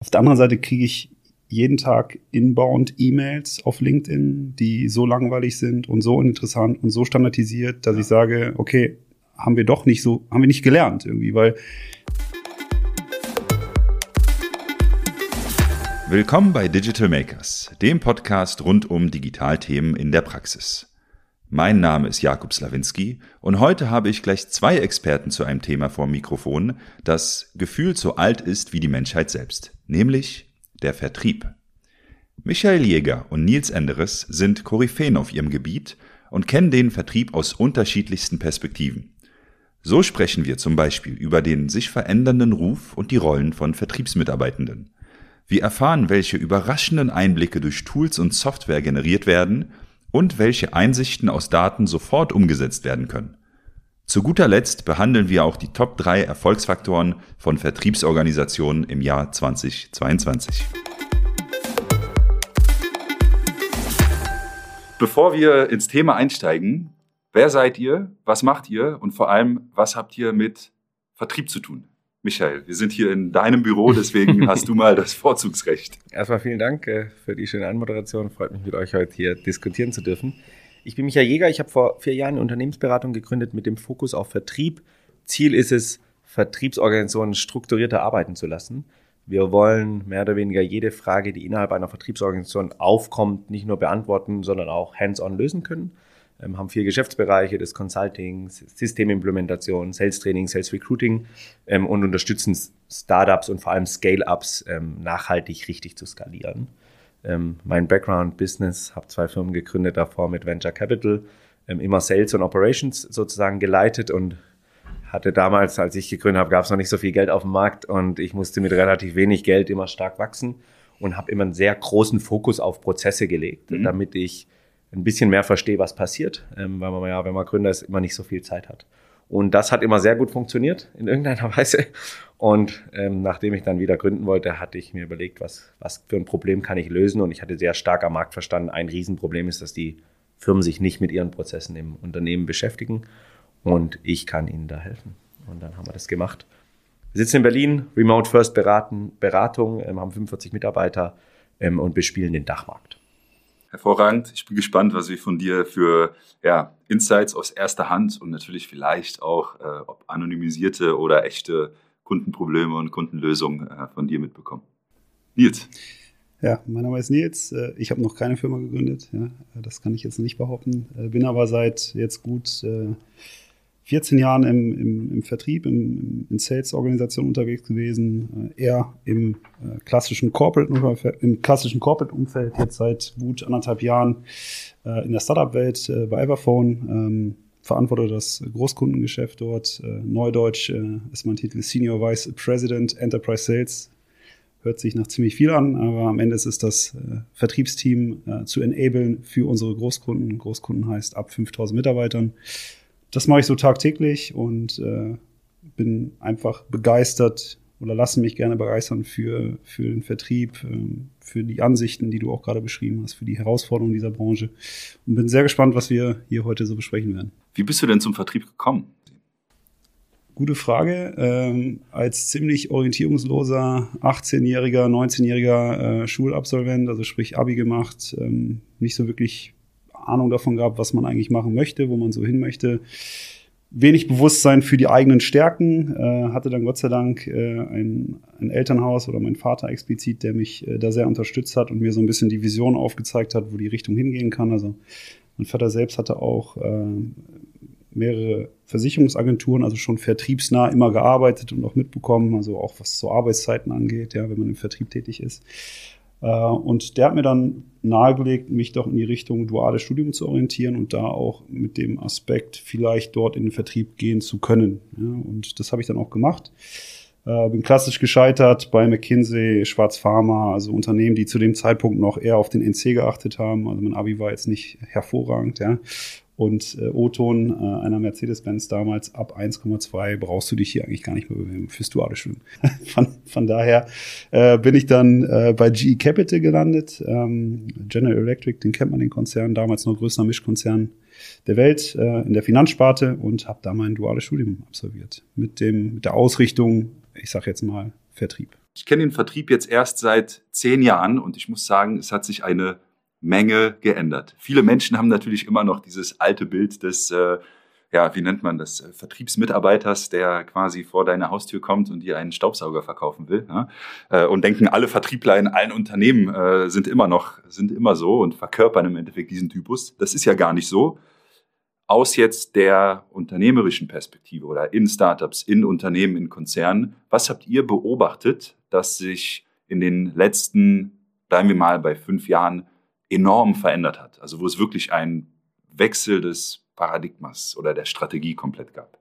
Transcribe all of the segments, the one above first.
Auf der anderen Seite kriege ich jeden Tag inbound E-Mails auf LinkedIn, die so langweilig sind und so interessant und so standardisiert, dass ich sage, okay, haben wir doch nicht so, haben wir nicht gelernt irgendwie, weil Willkommen bei Digital Makers, dem Podcast rund um Digitalthemen in der Praxis. Mein Name ist Jakub Slawinski und heute habe ich gleich zwei Experten zu einem Thema vor dem Mikrofon, das gefühlt so alt ist wie die Menschheit selbst, nämlich der Vertrieb. Michael Jäger und Nils Enderes sind Koryphäen auf ihrem Gebiet und kennen den Vertrieb aus unterschiedlichsten Perspektiven. So sprechen wir zum Beispiel über den sich verändernden Ruf und die Rollen von Vertriebsmitarbeitenden. Wir erfahren, welche überraschenden Einblicke durch Tools und Software generiert werden und welche Einsichten aus Daten sofort umgesetzt werden können. Zu guter Letzt behandeln wir auch die Top 3 Erfolgsfaktoren von Vertriebsorganisationen im Jahr 2022. Bevor wir ins Thema einsteigen, wer seid ihr, was macht ihr und vor allem, was habt ihr mit Vertrieb zu tun? Michael, wir sind hier in deinem Büro, deswegen hast du mal das Vorzugsrecht. Erstmal vielen Dank äh, für die schöne Anmoderation. Freut mich mit euch heute hier diskutieren zu dürfen. Ich bin Michael Jäger. Ich habe vor vier Jahren eine Unternehmensberatung gegründet mit dem Fokus auf Vertrieb. Ziel ist es, Vertriebsorganisationen strukturierter arbeiten zu lassen. Wir wollen mehr oder weniger jede Frage, die innerhalb einer Vertriebsorganisation aufkommt, nicht nur beantworten, sondern auch hands-on lösen können ähm, haben vier Geschäftsbereiche des Consultings, Systemimplementation, Sales Training, Sales Recruiting ähm, und unterstützen Startups und vor allem Scale-Ups ähm, nachhaltig richtig zu skalieren. Ähm, mein Background Business, habe zwei Firmen gegründet davor mit Venture Capital, ähm, immer Sales und Operations sozusagen geleitet und hatte damals, als ich gegründet habe, gab es noch nicht so viel Geld auf dem Markt und ich musste mit relativ wenig Geld immer stark wachsen und habe immer einen sehr großen Fokus auf Prozesse gelegt, mhm. damit ich ein bisschen mehr verstehe, was passiert, ähm, weil man ja, wenn man Gründer ist, immer nicht so viel Zeit hat. Und das hat immer sehr gut funktioniert in irgendeiner Weise. Und ähm, nachdem ich dann wieder gründen wollte, hatte ich mir überlegt, was, was für ein Problem kann ich lösen. Und ich hatte sehr stark am Markt verstanden, ein Riesenproblem ist, dass die Firmen sich nicht mit ihren Prozessen im Unternehmen beschäftigen. Und ich kann ihnen da helfen. Und dann haben wir das gemacht. Wir sitzen in Berlin, Remote First beraten, Beratung, ähm, haben 45 Mitarbeiter ähm, und bespielen den Dachmarkt. Hervorragend. Ich bin gespannt, was wir von dir für ja, Insights aus erster Hand und natürlich vielleicht auch, äh, ob anonymisierte oder echte Kundenprobleme und Kundenlösungen äh, von dir mitbekommen. Nils. Ja, mein Name ist Nils. Äh, ich habe noch keine Firma gegründet. Ja, das kann ich jetzt nicht behaupten. Äh, bin aber seit jetzt gut äh, 14 Jahren im, im, im Vertrieb, im, in Sales-Organisationen unterwegs gewesen, äh, eher im äh, klassischen Corporate im klassischen Corporate-Umfeld, jetzt seit gut anderthalb Jahren äh, in der Startup-Welt äh, bei Everphone, ähm, verantworte das Großkundengeschäft dort. Äh, Neudeutsch äh, ist mein Titel Senior Vice President Enterprise Sales. Hört sich nach ziemlich viel an, aber am Ende ist es das Vertriebsteam zu enablen für unsere Großkunden. Großkunden heißt ab 5000 Mitarbeitern das mache ich so tagtäglich und äh, bin einfach begeistert oder lasse mich gerne begeistern für, für den Vertrieb, ähm, für die Ansichten, die du auch gerade beschrieben hast, für die Herausforderungen dieser Branche und bin sehr gespannt, was wir hier heute so besprechen werden. Wie bist du denn zum Vertrieb gekommen? Gute Frage. Ähm, als ziemlich orientierungsloser 18-jähriger, 19-jähriger äh, Schulabsolvent, also sprich Abi gemacht, ähm, nicht so wirklich Ahnung davon gehabt, was man eigentlich machen möchte, wo man so hin möchte. Wenig Bewusstsein für die eigenen Stärken, äh, hatte dann Gott sei Dank äh, ein, ein, Elternhaus oder mein Vater explizit, der mich äh, da sehr unterstützt hat und mir so ein bisschen die Vision aufgezeigt hat, wo die Richtung hingehen kann. Also mein Vater selbst hatte auch äh, mehrere Versicherungsagenturen, also schon vertriebsnah immer gearbeitet und auch mitbekommen, also auch was so Arbeitszeiten angeht, ja, wenn man im Vertrieb tätig ist. Äh, und der hat mir dann nahegelegt, mich doch in die Richtung duales Studium zu orientieren und da auch mit dem Aspekt vielleicht dort in den Vertrieb gehen zu können. Und das habe ich dann auch gemacht. Äh, bin klassisch gescheitert bei McKinsey, Schwarz Pharma, also Unternehmen, die zu dem Zeitpunkt noch eher auf den NC geachtet haben. Also mein Abi war jetzt nicht hervorragend, ja und äh, O-Ton äh, einer Mercedes-Benz damals ab 1,2 brauchst du dich hier eigentlich gar nicht mehr bewerben fürs duale Studium. von, von daher äh, bin ich dann äh, bei GE Capital gelandet. Ähm, General Electric, den kennt man den Konzern, damals noch größter Mischkonzern der Welt äh, in der Finanzsparte und habe da mein duales Studium absolviert mit dem mit der Ausrichtung, ich sag jetzt mal Vertrieb. Ich kenne den Vertrieb jetzt erst seit zehn Jahren und ich muss sagen, es hat sich eine Menge geändert. Viele Menschen haben natürlich immer noch dieses alte Bild des, äh, ja, wie nennt man das, Vertriebsmitarbeiters, der quasi vor deine Haustür kommt und dir einen Staubsauger verkaufen will. Ja? Äh, und denken, alle Vertriebler in allen Unternehmen äh, sind immer noch, sind immer so und verkörpern im Endeffekt diesen Typus. Das ist ja gar nicht so. Aus jetzt der unternehmerischen Perspektive oder in Startups, in Unternehmen, in Konzernen, was habt ihr beobachtet, dass sich in den letzten, bleiben wir mal bei fünf Jahren, enorm verändert hat. Also wo es wirklich einen Wechsel des Paradigmas oder der Strategie komplett gab.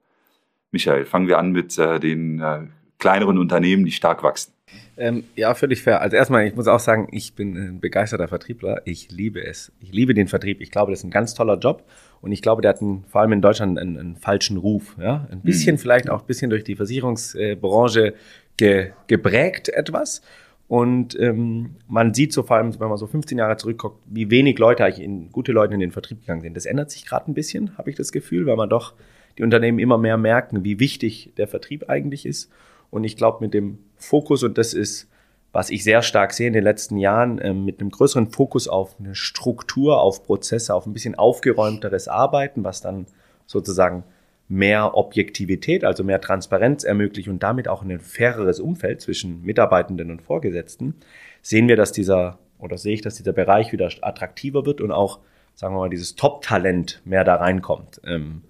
Michael, fangen wir an mit äh, den äh, kleineren Unternehmen, die stark wachsen. Ähm, ja, völlig fair. Also erstmal, ich muss auch sagen, ich bin ein begeisterter Vertriebler. Ich liebe es. Ich liebe den Vertrieb. Ich glaube, das ist ein ganz toller Job. Und ich glaube, der hat einen, vor allem in Deutschland einen, einen falschen Ruf. Ja? Ein bisschen mhm. vielleicht auch ein bisschen durch die Versicherungsbranche ge, geprägt etwas. Und ähm, man sieht so vor allem, wenn man so 15 Jahre zurückguckt, wie wenig Leute eigentlich in gute Leute in den Vertrieb gegangen sind. Das ändert sich gerade ein bisschen, habe ich das Gefühl, weil man doch die Unternehmen immer mehr merken, wie wichtig der Vertrieb eigentlich ist. Und ich glaube, mit dem Fokus, und das ist, was ich sehr stark sehe in den letzten Jahren, äh, mit einem größeren Fokus auf eine Struktur, auf Prozesse, auf ein bisschen aufgeräumteres Arbeiten, was dann sozusagen mehr Objektivität, also mehr Transparenz ermöglicht und damit auch ein faireres Umfeld zwischen Mitarbeitenden und Vorgesetzten, sehen wir, dass dieser, oder sehe ich, dass dieser Bereich wieder attraktiver wird und auch, sagen wir mal, dieses Top-Talent mehr da reinkommt. Ähm,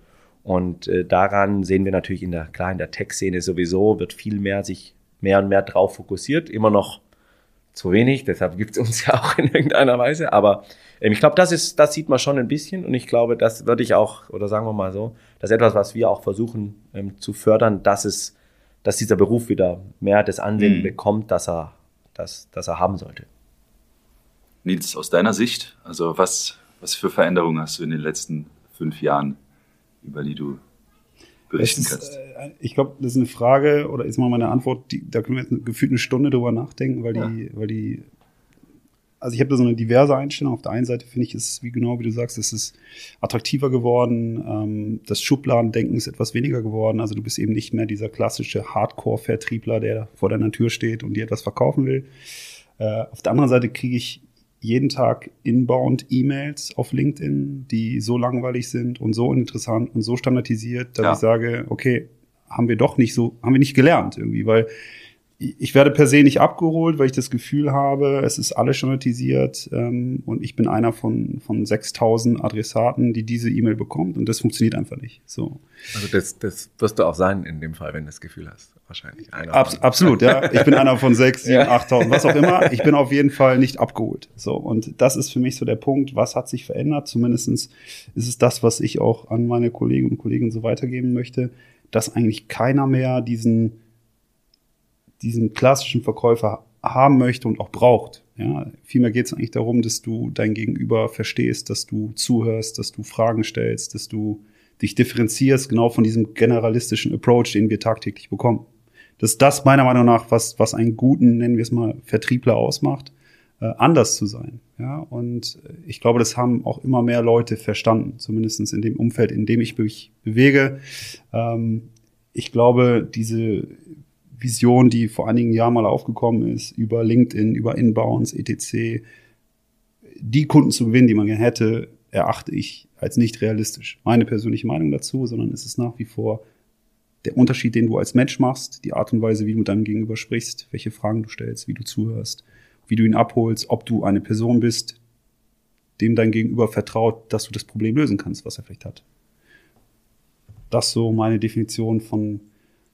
und äh, daran sehen wir natürlich in der, klar, in der Tech-Szene sowieso, wird viel mehr sich mehr und mehr drauf fokussiert, immer noch zu wenig, deshalb gibt es uns ja auch in irgendeiner Weise. Aber ähm, ich glaube, das ist, das sieht man schon ein bisschen und ich glaube, das würde ich auch, oder sagen wir mal so, das ist etwas, was wir auch versuchen ähm, zu fördern, dass es, dass dieser Beruf wieder mehr das Ansehen mhm. bekommt, dass er, dass, dass er haben sollte. Nils, aus deiner Sicht, also was, was für Veränderungen hast du in den letzten fünf Jahren, über die du berichten ist, kannst? Äh, ich glaube, das ist eine Frage oder ist mal meine Antwort, die, da können wir jetzt gefühlt eine Stunde drüber nachdenken, weil ja. die, weil die, also ich habe da so eine diverse Einstellung. Auf der einen Seite finde ich es, wie genau wie du sagst, es ist attraktiver geworden. Ähm, das Schubladendenken ist etwas weniger geworden. Also du bist eben nicht mehr dieser klassische Hardcore-Vertriebler, der vor deiner Tür steht und dir etwas verkaufen will. Äh, auf der anderen Seite kriege ich jeden Tag inbound E-Mails auf LinkedIn, die so langweilig sind und so interessant und so standardisiert, dass ja. ich sage, okay, haben wir doch nicht so, haben wir nicht gelernt irgendwie, weil ich werde per se nicht abgeholt, weil ich das Gefühl habe, es ist alles standardisiert ähm, und ich bin einer von, von 6000 Adressaten, die diese E-Mail bekommt und das funktioniert einfach nicht. So. Also das, das wirst du auch sein in dem Fall, wenn du das Gefühl hast. Wahrscheinlich. Einer Abs absolut, ja. Ich bin einer von 6, 7, ja. 8000, was auch immer. Ich bin auf jeden Fall nicht abgeholt. So. Und das ist für mich so der Punkt, was hat sich verändert? Zumindestens ist es das, was ich auch an meine Kolleginnen und Kollegen so weitergeben möchte, dass eigentlich keiner mehr diesen, diesen klassischen Verkäufer haben möchte und auch braucht. Ja, vielmehr geht es eigentlich darum, dass du dein Gegenüber verstehst, dass du zuhörst, dass du Fragen stellst, dass du dich differenzierst genau von diesem generalistischen Approach, den wir tagtäglich bekommen. Das ist das meiner Meinung nach, was, was einen guten, nennen wir es mal, Vertriebler ausmacht, äh, anders zu sein. Ja, und ich glaube, das haben auch immer mehr Leute verstanden, zumindestens in dem Umfeld, in dem ich mich bewege. Ähm, ich glaube, diese Vision, die vor einigen Jahren mal aufgekommen ist, über LinkedIn, über Inbounds, etc., die Kunden zu gewinnen, die man gerne hätte, erachte ich als nicht realistisch. Meine persönliche Meinung dazu, sondern es ist nach wie vor der Unterschied, den du als Mensch machst, die Art und Weise, wie du mit deinem Gegenüber sprichst, welche Fragen du stellst, wie du zuhörst, wie du ihn abholst, ob du eine Person bist, dem dein Gegenüber vertraut, dass du das Problem lösen kannst, was er vielleicht hat. Das so meine Definition von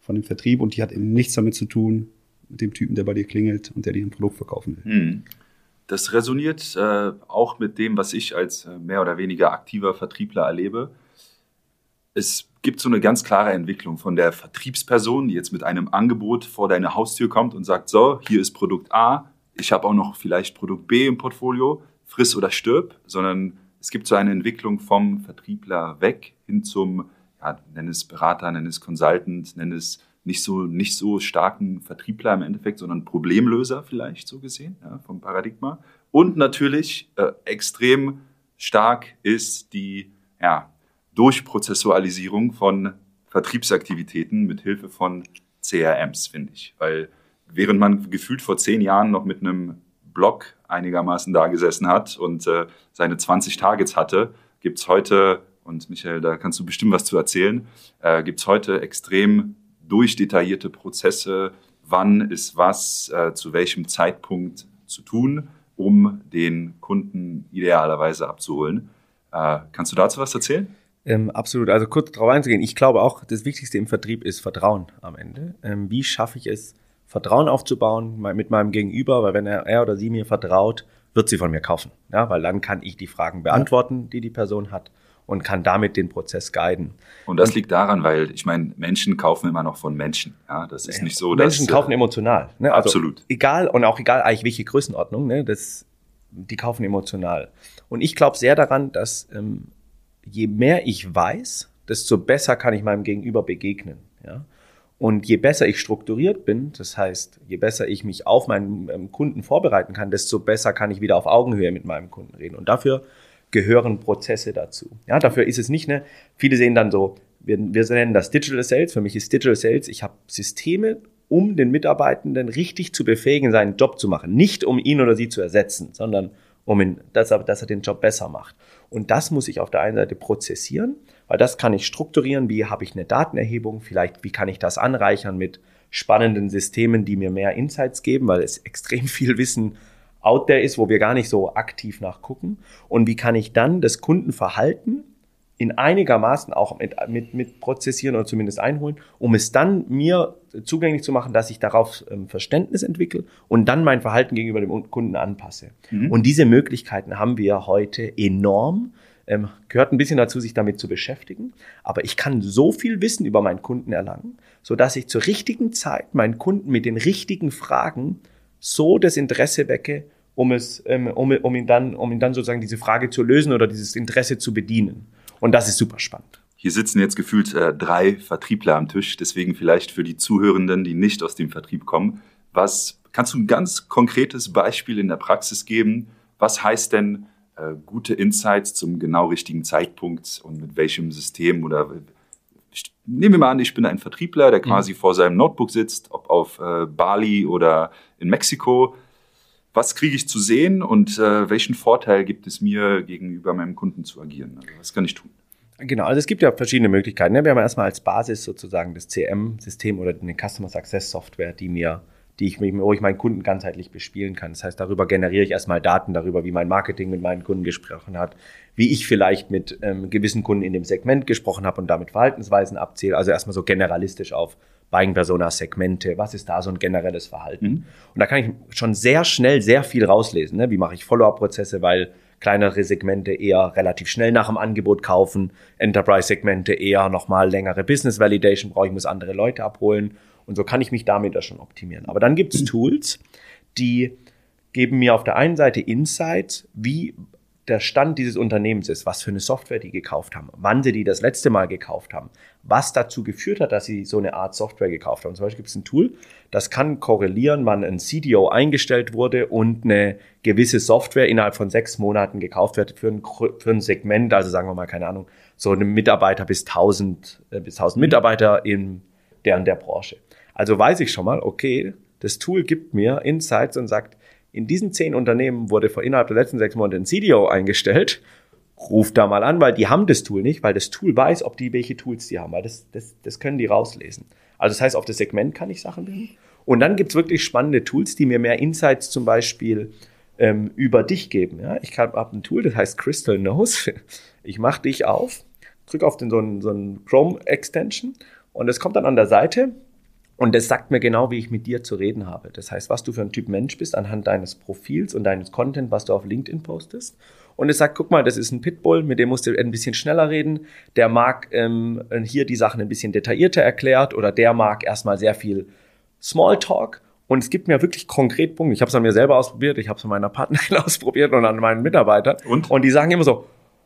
von dem Vertrieb und die hat eben nichts damit zu tun, mit dem Typen, der bei dir klingelt und der dir ein Produkt verkaufen will. Hm. Das resoniert äh, auch mit dem, was ich als äh, mehr oder weniger aktiver Vertriebler erlebe. Es gibt so eine ganz klare Entwicklung von der Vertriebsperson, die jetzt mit einem Angebot vor deine Haustür kommt und sagt, so, hier ist Produkt A, ich habe auch noch vielleicht Produkt B im Portfolio, friss oder stirb, sondern es gibt so eine Entwicklung vom Vertriebler weg hin zum ja, nenn es Berater, nenn es Consultant, nenn es nicht so, nicht so starken Vertriebler im Endeffekt, sondern Problemlöser vielleicht so gesehen, ja, vom Paradigma. Und natürlich äh, extrem stark ist die ja, Durchprozessualisierung von Vertriebsaktivitäten mit Hilfe von CRMs, finde ich. Weil während man gefühlt vor zehn Jahren noch mit einem Blog einigermaßen da gesessen hat und äh, seine 20 Targets hatte, gibt es heute, und Michael, da kannst du bestimmt was zu erzählen, äh, gibt es heute extrem durchdetaillierte Prozesse, wann ist was äh, zu welchem Zeitpunkt zu tun, um den Kunden idealerweise abzuholen. Äh, kannst du dazu was erzählen? Ähm, absolut. Also kurz darauf einzugehen. Ich glaube auch, das Wichtigste im Vertrieb ist Vertrauen am Ende. Ähm, wie schaffe ich es, Vertrauen aufzubauen mit meinem Gegenüber? Weil wenn er, er oder sie mir vertraut, wird sie von mir kaufen. Ja, weil dann kann ich die Fragen beantworten, die die Person hat und kann damit den Prozess guiden. Und das liegt daran, weil ich meine, Menschen kaufen immer noch von Menschen. Ja, das ist nicht so, dass Menschen kaufen äh, emotional. Ne? Also absolut. Egal und auch egal eigentlich welche Größenordnung. Ne? Das, die kaufen emotional. Und ich glaube sehr daran, dass ähm, je mehr ich weiß, desto besser kann ich meinem Gegenüber begegnen. Ja? Und je besser ich strukturiert bin, das heißt, je besser ich mich auf meinen ähm, Kunden vorbereiten kann, desto besser kann ich wieder auf Augenhöhe mit meinem Kunden reden. Und dafür gehören Prozesse dazu. Ja, dafür ist es nicht eine, viele sehen dann so, wir, wir nennen das Digital Sales. Für mich ist Digital Sales, ich habe Systeme, um den Mitarbeitenden richtig zu befähigen, seinen Job zu machen. Nicht um ihn oder sie zu ersetzen, sondern um ihn, dass er, dass er den Job besser macht. Und das muss ich auf der einen Seite prozessieren, weil das kann ich strukturieren. Wie habe ich eine Datenerhebung? Vielleicht, wie kann ich das anreichern mit spannenden Systemen, die mir mehr Insights geben, weil es extrem viel Wissen out there ist, wo wir gar nicht so aktiv nachgucken. Und wie kann ich dann das Kundenverhalten in einigermaßen auch mit, mit, mit prozessieren oder zumindest einholen, um es dann mir zugänglich zu machen, dass ich darauf ähm, Verständnis entwickle und dann mein Verhalten gegenüber dem Kunden anpasse. Mhm. Und diese Möglichkeiten haben wir heute enorm. Ähm, gehört ein bisschen dazu, sich damit zu beschäftigen. Aber ich kann so viel Wissen über meinen Kunden erlangen, so dass ich zur richtigen Zeit meinen Kunden mit den richtigen Fragen so das Interesse wecke, um es, ähm, um, um ihn dann, um ihn dann sozusagen diese Frage zu lösen oder dieses Interesse zu bedienen. Und das ist super spannend. Hier sitzen jetzt gefühlt äh, drei Vertriebler am Tisch, deswegen vielleicht für die Zuhörenden, die nicht aus dem Vertrieb kommen. Was kannst du ein ganz konkretes Beispiel in der Praxis geben? Was heißt denn äh, gute Insights zum genau richtigen Zeitpunkt und mit welchem System oder ich, nehmen wir mal an, ich bin ein Vertriebler, der quasi mhm. vor seinem Notebook sitzt, ob auf äh, Bali oder in Mexiko. Was kriege ich zu sehen und äh, welchen Vorteil gibt es mir gegenüber meinem Kunden zu agieren? Also was kann ich tun? Genau, also es gibt ja verschiedene Möglichkeiten. Ne? Wir haben erstmal als Basis sozusagen das CM-System oder eine Customer Success Software, die mir, die ich, wo ich meinen Kunden ganzheitlich bespielen kann. Das heißt, darüber generiere ich erstmal Daten darüber, wie mein Marketing mit meinen Kunden gesprochen hat, wie ich vielleicht mit ähm, gewissen Kunden in dem Segment gesprochen habe und damit Verhaltensweisen abzähle. Also erstmal so generalistisch auf Buying Persona Segmente, was ist da so ein generelles Verhalten? Mhm. Und da kann ich schon sehr schnell sehr viel rauslesen. Ne? Wie mache ich Follow-up-Prozesse, weil kleinere Segmente eher relativ schnell nach dem Angebot kaufen, Enterprise-Segmente eher nochmal längere Business Validation brauche, ich muss andere Leute abholen und so kann ich mich damit da schon optimieren. Aber dann gibt es Tools, die geben mir auf der einen Seite Insights, wie der Stand dieses Unternehmens ist, was für eine Software die gekauft haben, wann sie die das letzte Mal gekauft haben, was dazu geführt hat, dass sie so eine Art Software gekauft haben. Zum Beispiel gibt es ein Tool, das kann korrelieren, wann ein CDO eingestellt wurde und eine gewisse Software innerhalb von sechs Monaten gekauft wird für ein, für ein Segment, also sagen wir mal, keine Ahnung, so eine Mitarbeiter bis 1000, äh, bis 1000 Mitarbeiter in deren der Branche. Also weiß ich schon mal, okay, das Tool gibt mir Insights und sagt, in diesen zehn Unternehmen wurde vor innerhalb der letzten sechs Monate ein CDO eingestellt. Ruft da mal an, weil die haben das Tool nicht, weil das Tool weiß, ob die welche Tools die haben, weil das, das, das können die rauslesen. Also das heißt, auf das Segment kann ich Sachen bilden. Und dann gibt's wirklich spannende Tools, die mir mehr Insights zum Beispiel ähm, über dich geben. Ja? Ich habe ein Tool, das heißt Crystal Knows. Ich mache dich auf, drücke auf den, so einen, so einen Chrome-Extension und es kommt dann an der Seite und das sagt mir genau, wie ich mit dir zu reden habe. Das heißt, was du für ein Typ Mensch bist anhand deines Profils und deines Content, was du auf LinkedIn postest. Und es sagt, guck mal, das ist ein Pitbull, mit dem musst du ein bisschen schneller reden. Der mag ähm, hier die Sachen ein bisschen detaillierter erklärt oder der mag erstmal sehr viel Smalltalk. Und es gibt mir wirklich konkret Punkte. Ich habe es an mir selber ausprobiert, ich habe es an meiner Partnerin ausprobiert und an meinen Mitarbeitern. Und? und die sagen immer so,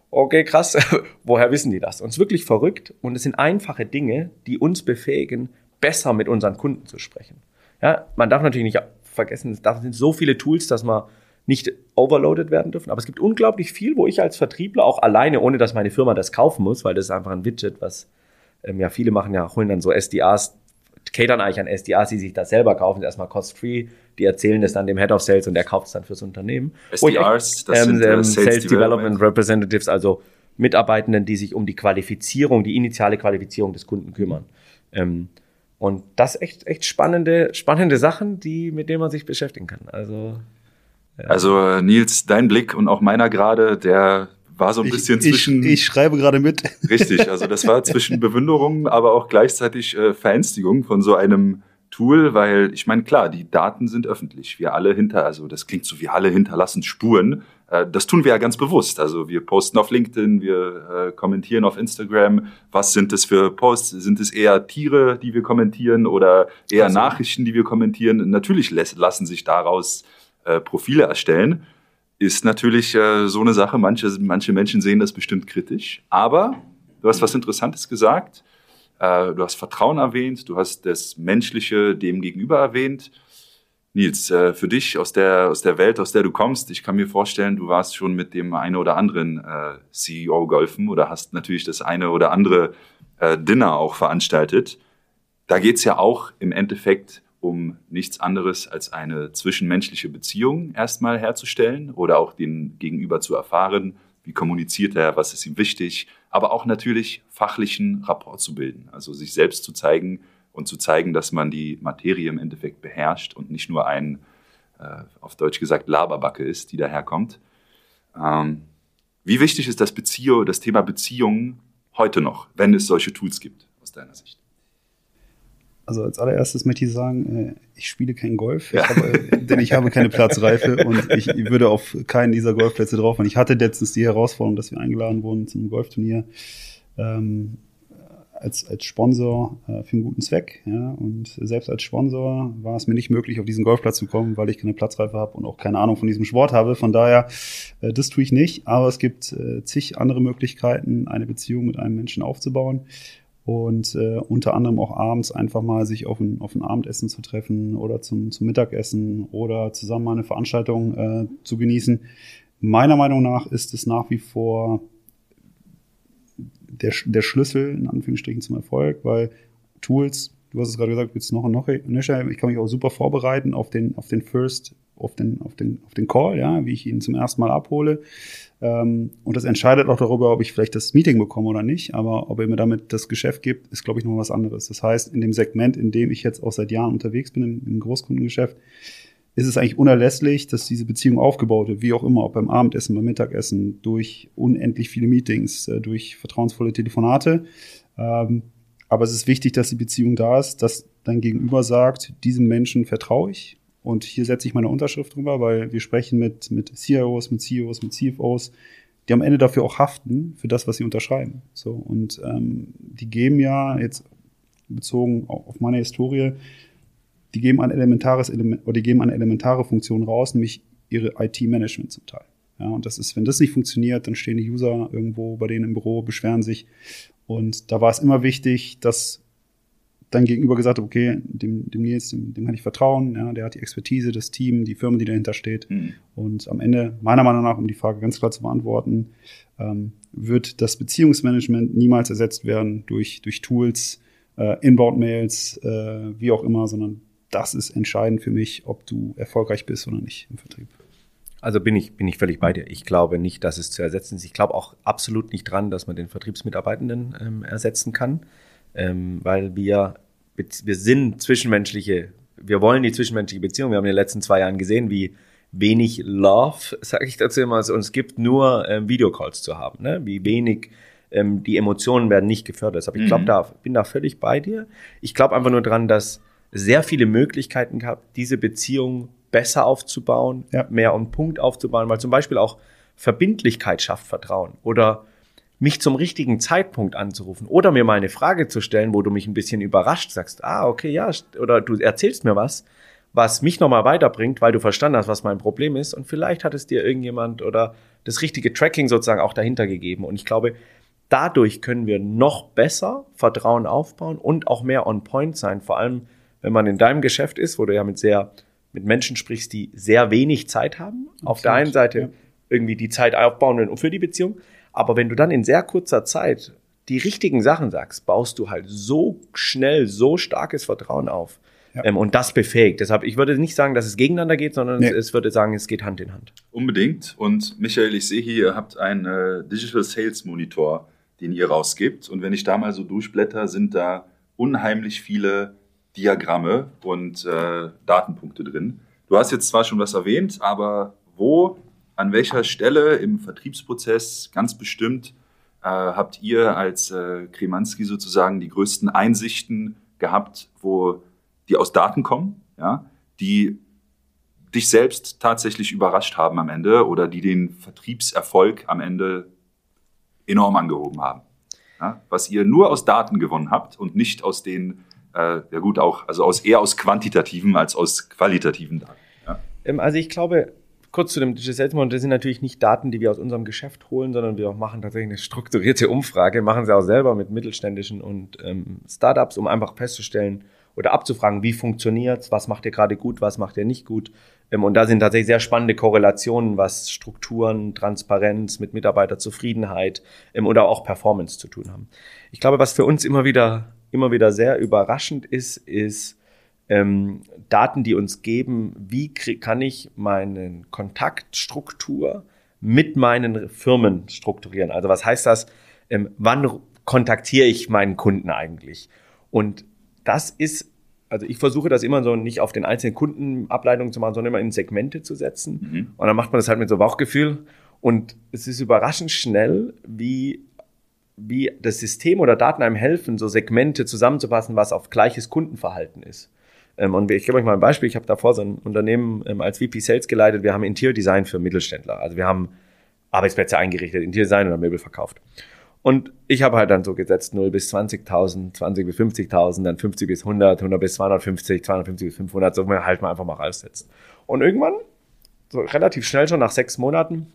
okay, krass, woher wissen die das? Und es ist wirklich verrückt. Und es sind einfache Dinge, die uns befähigen, besser mit unseren Kunden zu sprechen. Ja, man darf natürlich nicht vergessen, da sind so viele Tools, dass man nicht overloaded werden dürfen. Aber es gibt unglaublich viel, wo ich als Vertriebler auch alleine, ohne dass meine Firma das kaufen muss, weil das ist einfach ein Widget, was ähm, ja viele machen ja, holen dann so SDAs, catern eigentlich an SDAs, die sich das selber kaufen, erstmal cost-free, die erzählen das dann dem Head of Sales und der kauft es dann fürs Unternehmen. SDRs, das ähm, sind äh, Sales, Sales Development Representatives, also Mitarbeitenden, die sich um die Qualifizierung, die initiale Qualifizierung des Kunden kümmern. Ähm, und das echt, echt spannende, spannende Sachen, die, mit denen man sich beschäftigen kann. Also, ja. also Nils, dein Blick und auch meiner gerade, der war so ein ich, bisschen zwischen. Ich, ich schreibe gerade mit. Richtig, also das war zwischen Bewunderung, aber auch gleichzeitig äh, Verängstigung von so einem Tool, weil ich meine, klar, die Daten sind öffentlich. Wir alle hinter, also das klingt so, wir alle hinterlassen Spuren. Äh, das tun wir ja ganz bewusst. Also wir posten auf LinkedIn, wir äh, kommentieren auf Instagram. Was sind das für Posts? Sind es eher Tiere, die wir kommentieren oder eher also. Nachrichten, die wir kommentieren? Natürlich lassen sich daraus äh, Profile erstellen. Ist natürlich äh, so eine Sache. Manche, manche Menschen sehen das bestimmt kritisch. Aber du hast was Interessantes gesagt. Äh, du hast Vertrauen erwähnt, du hast das Menschliche dem gegenüber erwähnt. Nils, äh, für dich aus der, aus der Welt, aus der du kommst, ich kann mir vorstellen, du warst schon mit dem einen oder anderen äh, CEO golfen oder hast natürlich das eine oder andere äh, Dinner auch veranstaltet. Da geht's ja auch im Endeffekt um nichts anderes als eine zwischenmenschliche Beziehung erstmal herzustellen oder auch den Gegenüber zu erfahren, wie kommuniziert er, was ist ihm wichtig, aber auch natürlich fachlichen Rapport zu bilden, also sich selbst zu zeigen und zu zeigen, dass man die Materie im Endeffekt beherrscht und nicht nur ein, äh, auf Deutsch gesagt, Laberbacke ist, die daherkommt. Ähm, wie wichtig ist das, Beziehung, das Thema Beziehungen heute noch, wenn es solche Tools gibt, aus deiner Sicht? Also als allererstes möchte ich sagen, äh, ich spiele kein Golf, ja. ich habe, denn ich habe keine Platzreife und ich würde auf keinen dieser Golfplätze drauf. Und ich hatte letztens die Herausforderung, dass wir eingeladen wurden zum Golfturnier ähm, als, als Sponsor äh, für einen guten Zweck. Ja? Und selbst als Sponsor war es mir nicht möglich, auf diesen Golfplatz zu kommen, weil ich keine Platzreife habe und auch keine Ahnung von diesem Sport habe. Von daher, äh, das tue ich nicht. Aber es gibt äh, zig andere Möglichkeiten, eine Beziehung mit einem Menschen aufzubauen und äh, unter anderem auch abends einfach mal sich auf ein, auf ein Abendessen zu treffen oder zum, zum Mittagessen oder zusammen mal eine Veranstaltung äh, zu genießen. Meiner Meinung nach ist es nach wie vor der, der Schlüssel in Anführungsstrichen zum Erfolg, weil Tools, du hast es gerade gesagt, willst du noch und noch nöcher, ich kann mich auch super vorbereiten auf den, auf den First, auf den, auf den, auf den Call, ja, wie ich ihn zum ersten Mal abhole. Ähm, und das entscheidet auch darüber, ob ich vielleicht das Meeting bekomme oder nicht. Aber ob er mir damit das Geschäft gibt, ist, glaube ich, noch was anderes. Das heißt, in dem Segment, in dem ich jetzt auch seit Jahren unterwegs bin, im, im Großkundengeschäft, ist es eigentlich unerlässlich, dass diese Beziehung aufgebaut wird, wie auch immer, ob beim Abendessen, beim Mittagessen, durch unendlich viele Meetings, äh, durch vertrauensvolle Telefonate. Ähm, aber es ist wichtig, dass die Beziehung da ist, dass dein Gegenüber sagt, diesem Menschen vertraue ich, und hier setze ich meine Unterschrift drüber, weil wir sprechen mit, mit CIOs, mit CEOs, mit CFOs, die am Ende dafür auch haften, für das, was sie unterschreiben. So, und ähm, die geben ja, jetzt bezogen auf meine Historie, die geben ein elementares Element, oder die geben eine elementare Funktion raus, nämlich ihre IT-Management zum Teil. Ja, und das ist, wenn das nicht funktioniert, dann stehen die User irgendwo bei denen im Büro, beschweren sich. Und da war es immer wichtig, dass dann gegenüber gesagt habe, okay, dem, dem Nils, dem, dem kann ich vertrauen, ja, der hat die Expertise, das Team, die Firma, die dahinter steht. Mhm. Und am Ende, meiner Meinung nach, um die Frage ganz klar zu beantworten, ähm, wird das Beziehungsmanagement niemals ersetzt werden durch, durch Tools, äh, Inbound-Mails, äh, wie auch immer, sondern das ist entscheidend für mich, ob du erfolgreich bist oder nicht im Vertrieb. Also bin ich, bin ich völlig bei dir. Ich glaube nicht, dass es zu ersetzen ist. Ich glaube auch absolut nicht dran, dass man den Vertriebsmitarbeitenden ähm, ersetzen kann ähm, weil wir, wir sind zwischenmenschliche, wir wollen die zwischenmenschliche Beziehung. Wir haben in den letzten zwei Jahren gesehen, wie wenig Love, sage ich dazu immer, es uns gibt, nur ähm, Videocalls zu haben. Ne? Wie wenig ähm, die Emotionen werden nicht gefördert. Deshalb, ich glaube, mhm. da bin da völlig bei dir. Ich glaube einfach nur dran, dass sehr viele Möglichkeiten gehabt, diese Beziehung besser aufzubauen, ja. mehr on Punkt aufzubauen, weil zum Beispiel auch Verbindlichkeit schafft Vertrauen oder mich zum richtigen Zeitpunkt anzurufen oder mir mal eine Frage zu stellen, wo du mich ein bisschen überrascht sagst, ah, okay, ja, oder du erzählst mir was, was mich nochmal weiterbringt, weil du verstanden hast, was mein Problem ist und vielleicht hat es dir irgendjemand oder das richtige Tracking sozusagen auch dahinter gegeben und ich glaube, dadurch können wir noch besser Vertrauen aufbauen und auch mehr on point sein, vor allem wenn man in deinem Geschäft ist, wo du ja mit sehr mit Menschen sprichst, die sehr wenig Zeit haben. Absolut, Auf der einen Seite ja. irgendwie die Zeit aufbauen für die Beziehung, aber wenn du dann in sehr kurzer Zeit die richtigen Sachen sagst, baust du halt so schnell so starkes Vertrauen auf. Ja. Ähm, und das befähigt. Deshalb, ich würde nicht sagen, dass es gegeneinander geht, sondern nee. es, es, würde sagen, es geht Hand in Hand. Unbedingt. Und Michael, ich sehe hier, ihr habt einen äh, Digital Sales Monitor, den ihr rausgibt. Und wenn ich da mal so durchblätter, sind da unheimlich viele Diagramme und äh, Datenpunkte drin. Du hast jetzt zwar schon was erwähnt, aber wo, an welcher Stelle im Vertriebsprozess ganz bestimmt äh, habt ihr als äh, Kremanski sozusagen die größten Einsichten gehabt, wo die aus Daten kommen, ja, die dich selbst tatsächlich überrascht haben am Ende oder die den Vertriebserfolg am Ende enorm angehoben haben. Ja, was ihr nur aus Daten gewonnen habt und nicht aus den, äh, ja gut, auch, also aus eher aus quantitativen als aus qualitativen Daten. Ja? Ähm, also ich glaube, kurz zu dem Digital das sind natürlich nicht Daten, die wir aus unserem Geschäft holen, sondern wir machen tatsächlich eine strukturierte Umfrage, machen sie auch selber mit mittelständischen und ähm, Startups, um einfach festzustellen oder abzufragen, wie funktioniert's, was macht ihr gerade gut, was macht ihr nicht gut. Ähm, und da sind tatsächlich sehr spannende Korrelationen, was Strukturen, Transparenz mit Mitarbeiterzufriedenheit ähm, oder auch Performance zu tun haben. Ich glaube, was für uns immer wieder, immer wieder sehr überraschend ist, ist, ähm, Daten, die uns geben, wie kann ich meine Kontaktstruktur mit meinen Firmen strukturieren. Also was heißt das? Ähm, wann kontaktiere ich meinen Kunden eigentlich? Und das ist, also ich versuche das immer so nicht auf den einzelnen Kunden Ableitungen zu machen, sondern immer in Segmente zu setzen. Mhm. Und dann macht man das halt mit so Bauchgefühl. Und es ist überraschend schnell, wie wie das System oder Daten einem helfen, so Segmente zusammenzupassen, was auf gleiches Kundenverhalten ist. Ähm, und ich gebe euch mal ein Beispiel. Ich habe davor so ein Unternehmen ähm, als VP Sales geleitet. Wir haben Interior Design für Mittelständler. Also wir haben Arbeitsplätze eingerichtet, Interior Design oder Möbel verkauft. Und ich habe halt dann so gesetzt 0 bis 20.000, 20 bis 50.000, dann 50 bis 100, 100 bis 250, 250 bis 500, so halt mal einfach mal raussetzt. Und irgendwann, so relativ schnell schon nach sechs Monaten,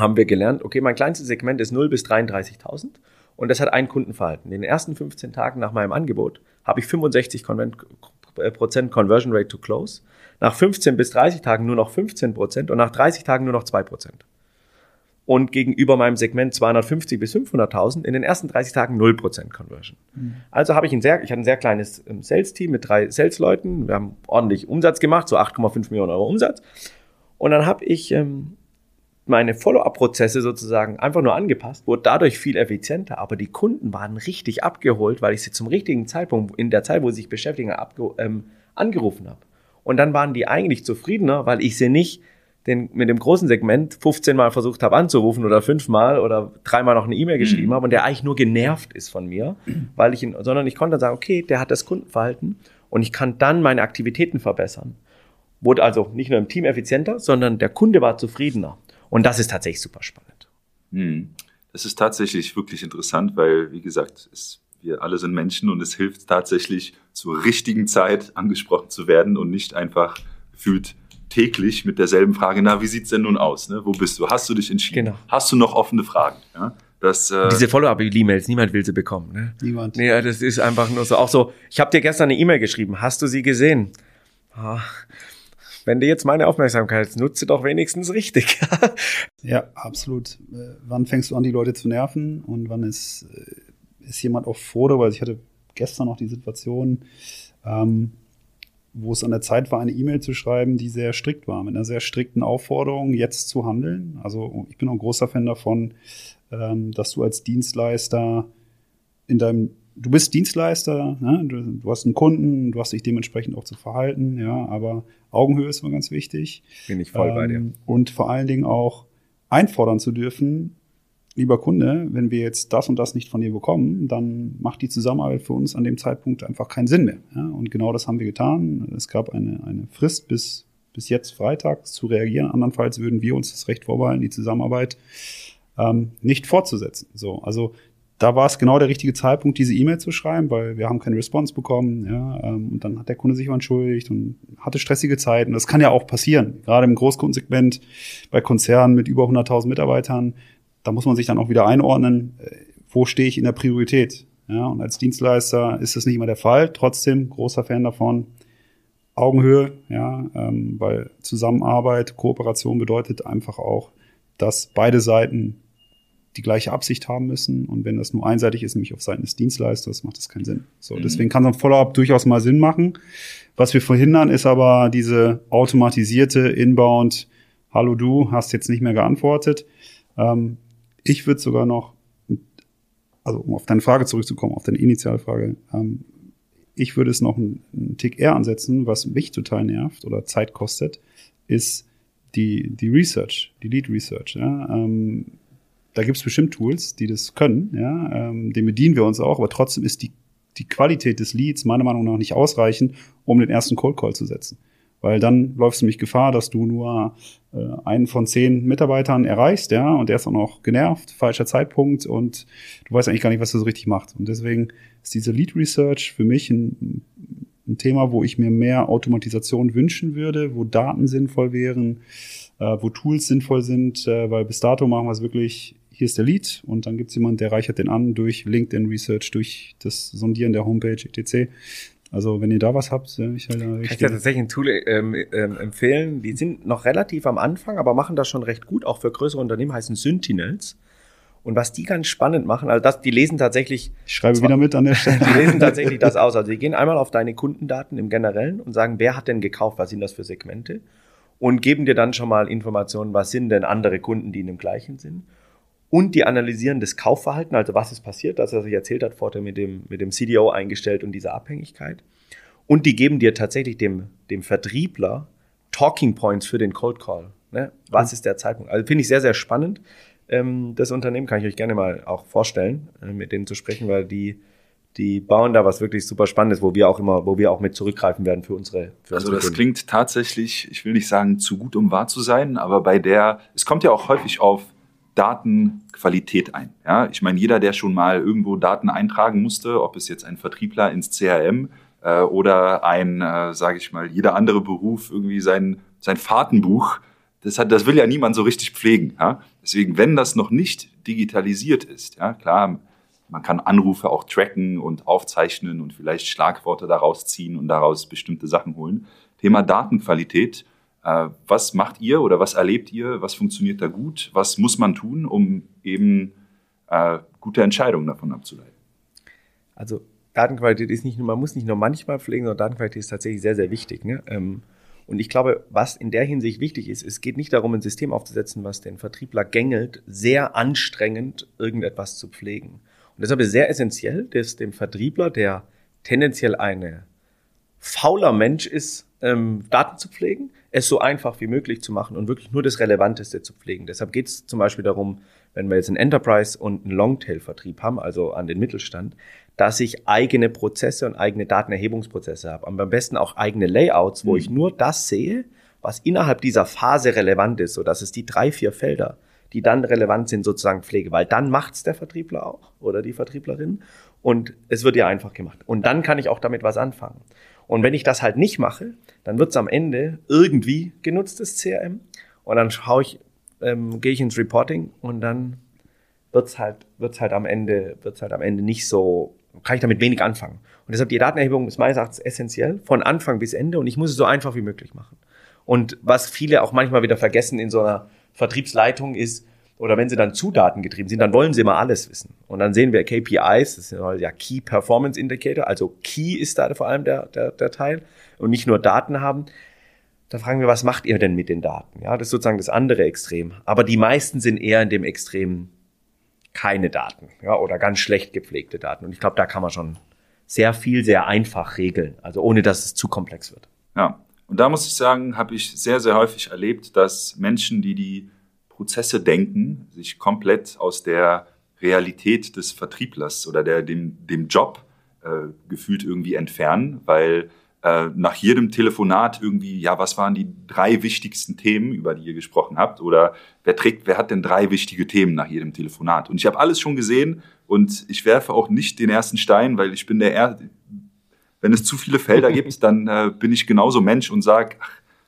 haben wir gelernt, okay, mein kleinstes Segment ist 0 bis 33.000 und das hat ein Kundenverhalten. In den ersten 15 Tagen nach meinem Angebot habe ich 65 äh, Prozent Conversion Rate to Close. Nach 15 bis 30 Tagen nur noch 15 Prozent und nach 30 Tagen nur noch 2 Prozent. Und gegenüber meinem Segment 250 bis 500.000 in den ersten 30 Tagen 0 Prozent Conversion. Mhm. Also habe ich ein sehr, ich hatte ein sehr kleines ähm, Sales-Team mit drei Sales-Leuten. Wir haben ordentlich Umsatz gemacht, so 8,5 Millionen Euro Umsatz. Und dann habe ich ähm, meine Follow-up-Prozesse sozusagen einfach nur angepasst, wurde dadurch viel effizienter, aber die Kunden waren richtig abgeholt, weil ich sie zum richtigen Zeitpunkt, in der Zeit, wo sie sich beschäftigen, ähm, angerufen habe. Und dann waren die eigentlich zufriedener, weil ich sie nicht den, mit dem großen Segment 15 Mal versucht habe anzurufen oder fünfmal oder dreimal noch eine E-Mail geschrieben mhm. habe und der eigentlich nur genervt ist von mir, weil ich ihn, sondern ich konnte dann sagen, okay, der hat das Kundenverhalten und ich kann dann meine Aktivitäten verbessern. Wurde also nicht nur im Team effizienter, sondern der Kunde war zufriedener. Und das ist tatsächlich super spannend. Hm. Das ist tatsächlich wirklich interessant, weil, wie gesagt, es, wir alle sind Menschen und es hilft tatsächlich zur richtigen Zeit angesprochen zu werden und nicht einfach gefühlt täglich mit derselben Frage, na, wie sieht's denn nun aus? Ne? Wo bist du? Hast du dich entschieden? Genau. Hast du noch offene Fragen? Ja? Das, äh Diese Follow-up-E-Mails, niemand will sie bekommen. Ne? Niemand. Nee, das ist einfach nur so. Auch so, ich habe dir gestern eine E-Mail geschrieben. Hast du sie gesehen? Ah, wenn du jetzt meine Aufmerksamkeit nutze, doch wenigstens richtig. ja, absolut. Äh, wann fängst du an, die Leute zu nerven und wann ist, äh, ist jemand auch froh darüber? Also ich hatte gestern noch die Situation, ähm, wo es an der Zeit war, eine E-Mail zu schreiben, die sehr strikt war, mit einer sehr strikten Aufforderung, jetzt zu handeln. Also ich bin auch ein großer Fan davon, ähm, dass du als Dienstleister in deinem du bist Dienstleister, ne? du, du, hast einen Kunden, du hast dich dementsprechend auch zu verhalten, ja, aber Augenhöhe ist immer ganz wichtig. Bin ich voll ähm, bei dir. Ähm, und vor allen Dingen auch einfordern zu dürfen, lieber Kunde, wenn wir jetzt das und das nicht von dir bekommen, dann macht die Zusammenarbeit für uns an dem Zeitpunkt einfach keinen Sinn mehr. Ja? Und genau das haben wir getan. Es gab eine, eine Frist bis, bis jetzt freitags zu reagieren. Andernfalls würden wir uns das Recht vorbehalten, die Zusammenarbeit ähm, nicht fortzusetzen. So, also da war es genau der richtige Zeitpunkt, diese E-Mail zu schreiben, weil wir haben keine Response bekommen, ja, ähm, und dann hat der Kunde sich entschuldigt und hatte stressige Zeiten. Das kann ja auch passieren, gerade im Großkundensegment bei Konzernen mit über 100.000 Mitarbeitern. Da muss man sich dann auch wieder einordnen, äh, wo stehe ich in der Priorität. Ja, und als Dienstleister ist das nicht immer der Fall. Trotzdem großer Fan davon. Augenhöhe, ja, ähm, weil Zusammenarbeit, Kooperation bedeutet einfach auch, dass beide Seiten die gleiche Absicht haben müssen. Und wenn das nur einseitig ist, nämlich auf Seiten des Dienstleisters, macht das keinen Sinn. So, mhm. deswegen kann so ein Follow-up durchaus mal Sinn machen. Was wir verhindern, ist aber diese automatisierte Inbound, hallo du, hast jetzt nicht mehr geantwortet. Ähm, ich würde sogar noch, also um auf deine Frage zurückzukommen, auf deine Initialfrage, ähm, ich würde es noch einen, einen Tick eher ansetzen, was mich total nervt oder Zeit kostet, ist die, die Research, die Lead Research. Ja? Ähm, da gibt es bestimmt Tools, die das können, ja, ähm, dem bedienen wir uns auch, aber trotzdem ist die, die Qualität des Leads meiner Meinung nach nicht ausreichend, um den ersten Cold Call zu setzen. Weil dann läufst du nämlich Gefahr, dass du nur äh, einen von zehn Mitarbeitern erreichst, ja, und der ist auch noch genervt, falscher Zeitpunkt und du weißt eigentlich gar nicht, was du so richtig machst. Und deswegen ist diese Lead Research für mich ein, ein Thema, wo ich mir mehr Automatisation wünschen würde, wo Daten sinnvoll wären, äh, wo Tools sinnvoll sind, äh, weil bis dato machen wir es wirklich, hier ist der Lead und dann gibt es jemanden, der reichert den an durch LinkedIn Research, durch das Sondieren der Homepage etc. Also wenn ihr da was habt, ich halt Kann ich dir tatsächlich ein Tool ähm, ähm, empfehlen. Die sind noch relativ am Anfang, aber machen das schon recht gut, auch für größere Unternehmen, heißen Sentinels. Und was die ganz spannend machen, also das, die lesen tatsächlich. Ich schreibe zwar, wieder mit an der Stelle. Die lesen tatsächlich das aus. Also die gehen einmal auf deine Kundendaten im Generellen und sagen, wer hat denn gekauft, was sind das für Segmente? Und geben dir dann schon mal Informationen, was sind denn andere Kunden, die in dem gleichen sind. Und die analysieren das Kaufverhalten, also was ist passiert, das er sich erzählt hat, vorher mit dem, mit dem CDO eingestellt und dieser Abhängigkeit. Und die geben dir tatsächlich dem, dem Vertriebler Talking Points für den Cold Call. Ne? Was ist der Zeitpunkt? Also finde ich sehr, sehr spannend. Ähm, das Unternehmen kann ich euch gerne mal auch vorstellen, äh, mit denen zu sprechen, weil die, die bauen da was wirklich super Spannendes, wo wir auch immer, wo wir auch mit zurückgreifen werden für unsere. Für also das Kunden. klingt tatsächlich, ich will nicht sagen zu gut, um wahr zu sein, aber bei der, es kommt ja auch häufig auf Datenqualität ein. Ja, ich meine, jeder, der schon mal irgendwo Daten eintragen musste, ob es jetzt ein Vertriebler ins CRM äh, oder ein, äh, sage ich mal, jeder andere Beruf irgendwie sein sein Fahrtenbuch, das hat, das will ja niemand so richtig pflegen. Ja? Deswegen, wenn das noch nicht digitalisiert ist, ja, klar, man kann Anrufe auch tracken und aufzeichnen und vielleicht Schlagworte daraus ziehen und daraus bestimmte Sachen holen. Thema Datenqualität was macht ihr oder was erlebt ihr? Was funktioniert da gut? Was muss man tun, um eben äh, gute Entscheidungen davon abzuleiten? Also Datenqualität ist nicht nur, man muss nicht nur manchmal pflegen, sondern Datenqualität ist tatsächlich sehr, sehr wichtig. Ne? Ähm, und ich glaube, was in der Hinsicht wichtig ist, es geht nicht darum, ein System aufzusetzen, was den Vertriebler gängelt, sehr anstrengend irgendetwas zu pflegen. Und deshalb ist sehr essentiell, dass dem Vertriebler, der tendenziell eine fauler Mensch ist, ähm, Daten zu pflegen, es so einfach wie möglich zu machen und wirklich nur das Relevanteste zu pflegen. Deshalb geht es zum Beispiel darum, wenn wir jetzt einen Enterprise und einen Longtail-Vertrieb haben, also an den Mittelstand, dass ich eigene Prozesse und eigene Datenerhebungsprozesse habe. Und am besten auch eigene Layouts, wo mhm. ich nur das sehe, was innerhalb dieser Phase relevant ist, so dass es die drei, vier Felder, die dann relevant sind, sozusagen pflege. Weil dann macht's der Vertriebler auch oder die Vertrieblerin und es wird ja einfach gemacht. Und dann kann ich auch damit was anfangen. Und wenn ich das halt nicht mache, dann wird es am Ende irgendwie genutzt, das CRM. Und dann schaue ich, ähm, gehe ich ins Reporting und dann wird's halt, wird's halt am Ende, wird's halt am Ende nicht so, kann ich damit wenig anfangen. Und deshalb die Datenerhebung ist meines Erachtens essentiell, von Anfang bis Ende. Und ich muss es so einfach wie möglich machen. Und was viele auch manchmal wieder vergessen in so einer Vertriebsleitung ist, oder wenn sie dann zu datengetrieben sind, dann wollen sie immer alles wissen. Und dann sehen wir KPIs, das sind ja Key Performance Indicator, also Key ist da vor allem der, der, der Teil und nicht nur Daten haben. Da fragen wir, was macht ihr denn mit den Daten? Ja, das ist sozusagen das andere Extrem. Aber die meisten sind eher in dem Extrem keine Daten, ja, oder ganz schlecht gepflegte Daten. Und ich glaube, da kann man schon sehr viel, sehr einfach regeln, also ohne dass es zu komplex wird. Ja, und da muss ich sagen, habe ich sehr, sehr häufig erlebt, dass Menschen, die die Prozesse denken, sich komplett aus der Realität des Vertrieblers oder der, dem, dem Job äh, gefühlt irgendwie entfernen, weil äh, nach jedem Telefonat irgendwie, ja, was waren die drei wichtigsten Themen, über die ihr gesprochen habt? Oder wer trägt, wer hat denn drei wichtige Themen nach jedem Telefonat? Und ich habe alles schon gesehen und ich werfe auch nicht den ersten Stein, weil ich bin der er wenn es zu viele Felder gibt, dann äh, bin ich genauso Mensch und sage,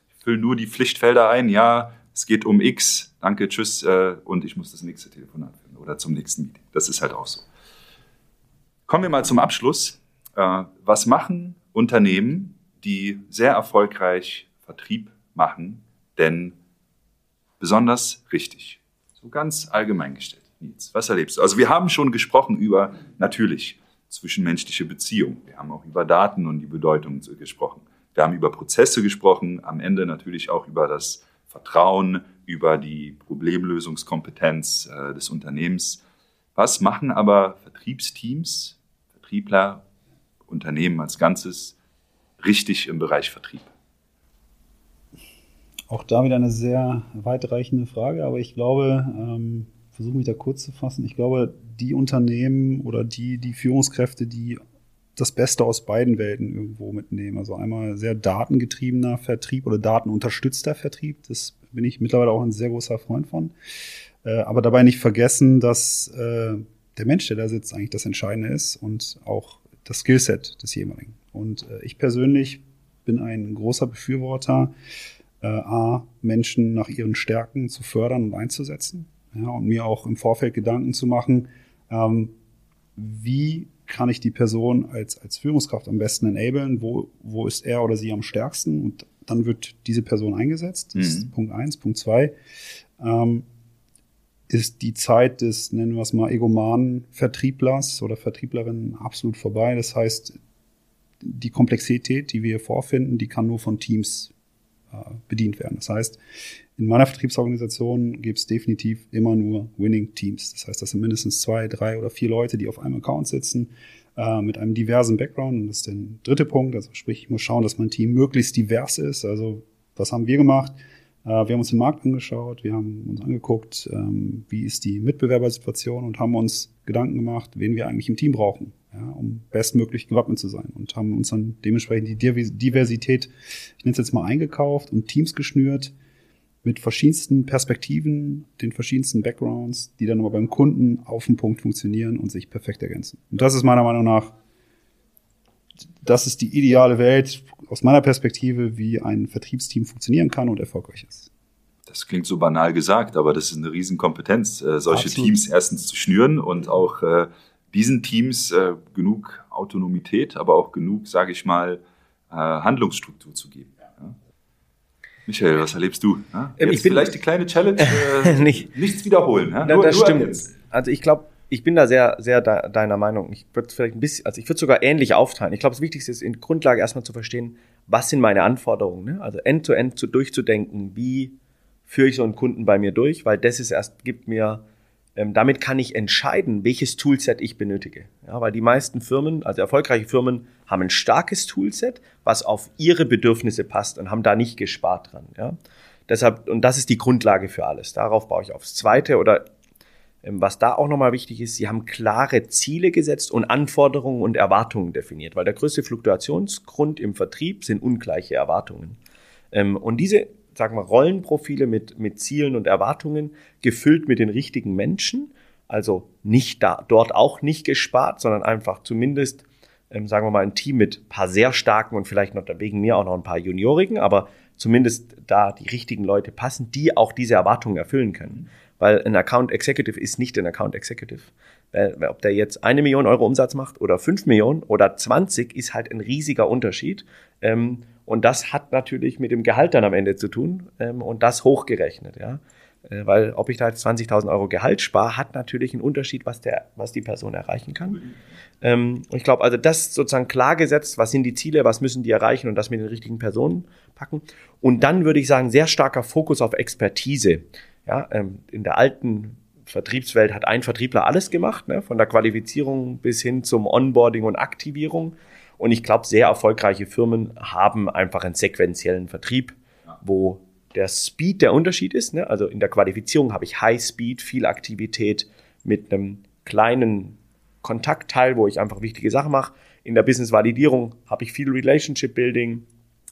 ich fülle nur die Pflichtfelder ein, ja, es geht um X, danke, tschüss, äh, und ich muss das nächste Telefonat führen oder zum nächsten Meeting. Das ist halt auch so. Kommen wir mal zum Abschluss. Äh, was machen Unternehmen, die sehr erfolgreich Vertrieb machen, denn besonders richtig? So ganz allgemein gestellt. Was erlebst du? Also wir haben schon gesprochen über, natürlich, zwischenmenschliche Beziehungen. Wir haben auch über Daten und die Bedeutung gesprochen. Wir haben über Prozesse gesprochen, am Ende natürlich auch über das Vertrauen, über die Problemlösungskompetenz äh, des Unternehmens. Was machen aber Vertriebsteams, Vertriebler, Unternehmen als Ganzes richtig im Bereich Vertrieb? Auch da wieder eine sehr weitreichende Frage, aber ich glaube, ähm, versuche mich da kurz zu fassen. Ich glaube, die Unternehmen oder die, die Führungskräfte, die das Beste aus beiden Welten irgendwo mitnehmen. Also einmal sehr datengetriebener Vertrieb oder datenunterstützter Vertrieb. Das bin ich mittlerweile auch ein sehr großer Freund von. Äh, aber dabei nicht vergessen, dass äh, der Mensch, der da sitzt, eigentlich das Entscheidende ist und auch das Skillset des jeweiligen. Und äh, ich persönlich bin ein großer Befürworter, A, Menschen nach ihren Stärken zu fördern und einzusetzen. Ja, und mir auch im Vorfeld Gedanken zu machen, ähm, wie kann ich die Person als, als Führungskraft am besten enablen, wo, wo ist er oder sie am stärksten und dann wird diese Person eingesetzt. Das mhm. ist Punkt eins. Punkt zwei ähm, ist die Zeit des, nennen wir es mal, egomanen Vertrieblers oder Vertrieblerin absolut vorbei. Das heißt, die Komplexität, die wir hier vorfinden, die kann nur von Teams äh, bedient werden. Das heißt, in meiner Vertriebsorganisation gibt es definitiv immer nur Winning Teams. Das heißt, das sind mindestens zwei, drei oder vier Leute, die auf einem Account sitzen, äh, mit einem diversen Background. Und das ist der dritte Punkt. Also sprich, ich muss schauen, dass mein Team möglichst divers ist. Also was haben wir gemacht? Äh, wir haben uns den Markt angeschaut, wir haben uns angeguckt, ähm, wie ist die Mitbewerbersituation und haben uns Gedanken gemacht, wen wir eigentlich im Team brauchen ja, um bestmöglich gewappnet zu sein und haben uns dann dementsprechend die Diversität, ich nenne es jetzt mal eingekauft und Teams geschnürt mit verschiedensten Perspektiven, den verschiedensten Backgrounds, die dann aber beim Kunden auf den Punkt funktionieren und sich perfekt ergänzen. Und das ist meiner Meinung nach, das ist die ideale Welt aus meiner Perspektive, wie ein Vertriebsteam funktionieren kann und erfolgreich ist. Das klingt so banal gesagt, aber das ist eine Riesenkompetenz, äh, solche Absolut. Teams erstens zu schnüren und auch äh, diesen Teams äh, genug Autonomität, aber auch genug, sage ich mal, Handlungsstruktur zu geben. Michael, was erlebst du? Ja? Ähm, Jetzt vielleicht die kleine Challenge, äh, Nicht. nichts wiederholen. Ja? Nur, das nur stimmt. Jetzt. Also ich glaube, ich bin da sehr, sehr de deiner Meinung. Ich würde vielleicht ein bisschen, also ich würde sogar ähnlich aufteilen. Ich glaube, das Wichtigste ist in Grundlage erstmal zu verstehen, was sind meine Anforderungen. Ne? Also end-to-end -end zu durchzudenken, wie führe ich so einen Kunden bei mir durch, weil das ist erst, gibt mir ähm, damit kann ich entscheiden, welches Toolset ich benötige. Ja, weil die meisten Firmen, also erfolgreiche Firmen, haben ein starkes Toolset, was auf ihre Bedürfnisse passt und haben da nicht gespart dran. Ja. Deshalb, und das ist die Grundlage für alles. Darauf baue ich aufs Zweite oder ähm, was da auch nochmal wichtig ist, sie haben klare Ziele gesetzt und Anforderungen und Erwartungen definiert, weil der größte Fluktuationsgrund im Vertrieb sind ungleiche Erwartungen. Ähm, und diese sagen wir, Rollenprofile mit, mit Zielen und Erwartungen, gefüllt mit den richtigen Menschen. Also nicht da, dort auch nicht gespart, sondern einfach zumindest, ähm, sagen wir mal, ein Team mit paar sehr starken und vielleicht noch wegen mir auch noch ein paar Juniorigen, aber zumindest da die richtigen Leute passen, die auch diese Erwartungen erfüllen können. Weil ein Account Executive ist nicht ein Account Executive. Ob der jetzt eine Million Euro Umsatz macht oder fünf Millionen oder 20, ist halt ein riesiger Unterschied. Ähm, und das hat natürlich mit dem Gehalt dann am Ende zu tun ähm, und das hochgerechnet, ja. Äh, weil ob ich da jetzt 20.000 Euro Gehalt spare, hat natürlich einen Unterschied, was, der, was die Person erreichen kann. Ähm, und ich glaube, also das sozusagen klar gesetzt, was sind die Ziele, was müssen die erreichen und das mit den richtigen Personen packen. Und dann würde ich sagen, sehr starker Fokus auf Expertise. Ja, ähm, in der alten Vertriebswelt hat ein Vertriebler alles gemacht, ne, von der Qualifizierung bis hin zum Onboarding und Aktivierung. Und ich glaube, sehr erfolgreiche Firmen haben einfach einen sequenziellen Vertrieb, wo der Speed der Unterschied ist. Ne? Also in der Qualifizierung habe ich High Speed, viel Aktivität mit einem kleinen Kontaktteil, wo ich einfach wichtige Sachen mache. In der Business-Validierung habe ich viel Relationship Building,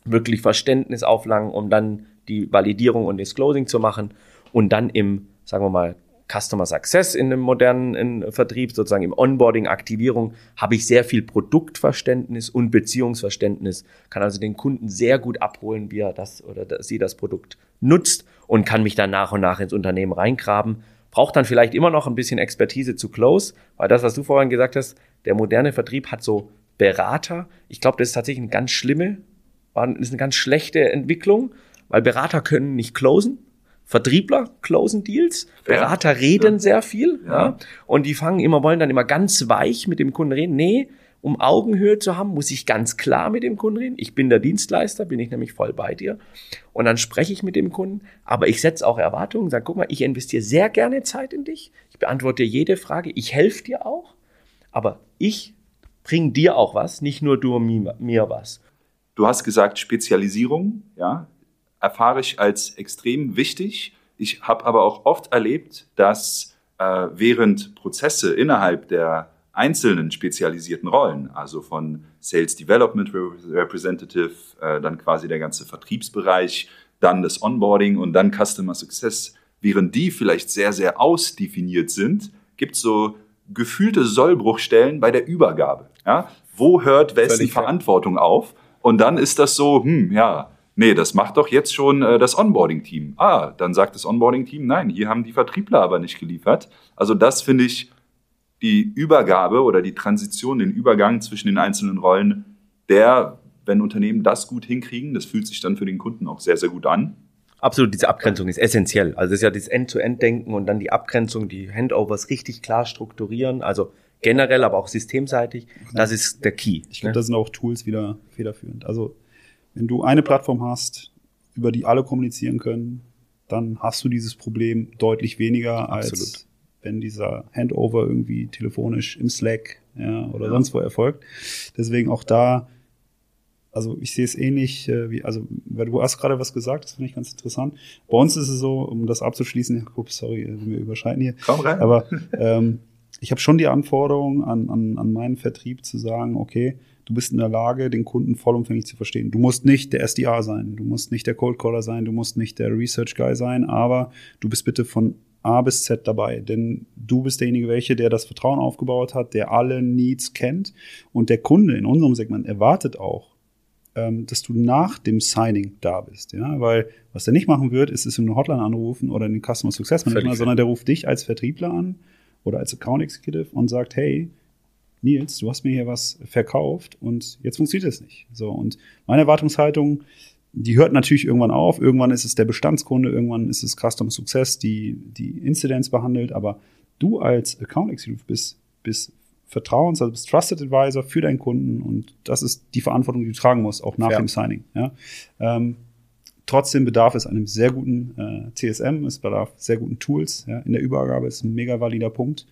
wirklich Verständnis auflangen, um dann die Validierung und das Closing zu machen. Und dann im, sagen wir mal, Customer Success in einem modernen in Vertrieb, sozusagen im Onboarding, Aktivierung, habe ich sehr viel Produktverständnis und Beziehungsverständnis, kann also den Kunden sehr gut abholen, wie er das oder sie das Produkt nutzt und kann mich dann nach und nach ins Unternehmen reingraben. Braucht dann vielleicht immer noch ein bisschen Expertise zu Close, weil das, was du vorhin gesagt hast, der moderne Vertrieb hat so Berater. Ich glaube, das ist tatsächlich eine ganz schlimme, ist eine ganz schlechte Entwicklung, weil Berater können nicht closen Vertriebler closen Deals, Berater reden ja. sehr viel, ja. ja. Und die fangen immer, wollen dann immer ganz weich mit dem Kunden reden. Nee, um Augenhöhe zu haben, muss ich ganz klar mit dem Kunden reden. Ich bin der Dienstleister, bin ich nämlich voll bei dir. Und dann spreche ich mit dem Kunden, aber ich setze auch Erwartungen, sage, guck mal, ich investiere sehr gerne Zeit in dich. Ich beantworte jede Frage, ich helfe dir auch, aber ich bringe dir auch was, nicht nur du mir, mir was. Du hast gesagt, Spezialisierung, ja, erfahre ich als extrem wichtig. Ich habe aber auch oft erlebt, dass äh, während Prozesse innerhalb der einzelnen spezialisierten Rollen, also von Sales Development Representative, äh, dann quasi der ganze Vertriebsbereich, dann das Onboarding und dann Customer Success, während die vielleicht sehr, sehr ausdefiniert sind, gibt es so gefühlte Sollbruchstellen bei der Übergabe. Ja? Wo hört wessen Verantwortung auf? Und dann ist das so, hm, ja, nee, das macht doch jetzt schon äh, das Onboarding-Team. Ah, dann sagt das Onboarding-Team, nein, hier haben die Vertriebler aber nicht geliefert. Also das finde ich die Übergabe oder die Transition, den Übergang zwischen den einzelnen Rollen, der, wenn Unternehmen das gut hinkriegen, das fühlt sich dann für den Kunden auch sehr, sehr gut an. Absolut, diese Abgrenzung ist essentiell. Also es ist ja das End-to-End-Denken und dann die Abgrenzung, die Handovers richtig klar strukturieren, also generell, aber auch systemseitig. Das ist der Key. Ich glaube, ne? da sind auch Tools wieder federführend. Also wenn du eine Plattform hast, über die alle kommunizieren können, dann hast du dieses Problem deutlich weniger als Absolut. wenn dieser Handover irgendwie telefonisch im Slack ja, oder ja. sonst wo erfolgt. Deswegen auch da, also ich sehe es ähnlich, äh, wie, also weil du hast gerade was gesagt, das finde ich ganz interessant. Bei uns ist es so, um das abzuschließen, Jakob, sorry, äh, wir überschreiten hier. Komm rein. Aber ähm, ich habe schon die Anforderung an, an, an meinen Vertrieb zu sagen, okay, du bist in der Lage, den Kunden vollumfänglich zu verstehen. Du musst nicht der SDA sein, du musst nicht der Cold Caller sein, du musst nicht der Research Guy sein, aber du bist bitte von A bis Z dabei, denn du bist derjenige, welche, der das Vertrauen aufgebaut hat, der alle Needs kennt. Und der Kunde in unserem Segment erwartet auch, ähm, dass du nach dem Signing da bist, ja, weil was er nicht machen wird, ist es in eine Hotline anrufen oder in den Customer Success Manager, sondern der ruft dich als Vertriebler an oder als Account Executive und sagt, hey, Nils, du hast mir hier was verkauft und jetzt funktioniert es nicht. So, und meine Erwartungshaltung, die hört natürlich irgendwann auf. Irgendwann ist es der Bestandskunde, irgendwann ist es Customer Success, die die Incidents behandelt, aber du als Account Executive bist, bist Vertrauens, also bist Trusted Advisor für deinen Kunden und das ist die Verantwortung, die du tragen musst, auch nach ja. dem Signing. Ja? Ähm, trotzdem bedarf es einem sehr guten äh, CSM, es bedarf sehr guten Tools. Ja? In der Übergabe ist ein mega valider Punkt.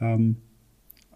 Ähm,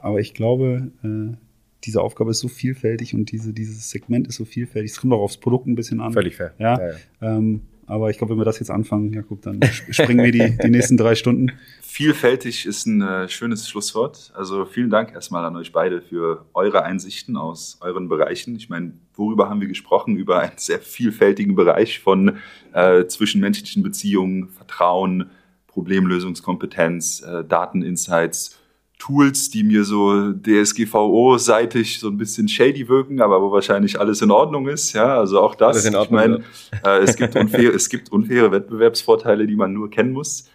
aber ich glaube, äh, diese Aufgabe ist so vielfältig und diese, dieses Segment ist so vielfältig. Es kommt auch aufs Produkt ein bisschen an. Völlig fair. Ja. ja, ja. Ähm, aber ich glaube, wenn wir das jetzt anfangen, Jakob, dann springen wir die, die nächsten drei Stunden. Vielfältig ist ein äh, schönes Schlusswort. Also vielen Dank erstmal an euch beide für eure Einsichten aus euren Bereichen. Ich meine, worüber haben wir gesprochen? Über einen sehr vielfältigen Bereich von äh, zwischenmenschlichen Beziehungen, Vertrauen, Problemlösungskompetenz, äh, Dateninsights, Tools, die mir so DSGVO-seitig so ein bisschen shady wirken, aber wo wahrscheinlich alles in Ordnung ist. Ja, also auch das. Ordnung, ich meine, äh, es, gibt unfair, es gibt unfaire Wettbewerbsvorteile, die man nur kennen muss.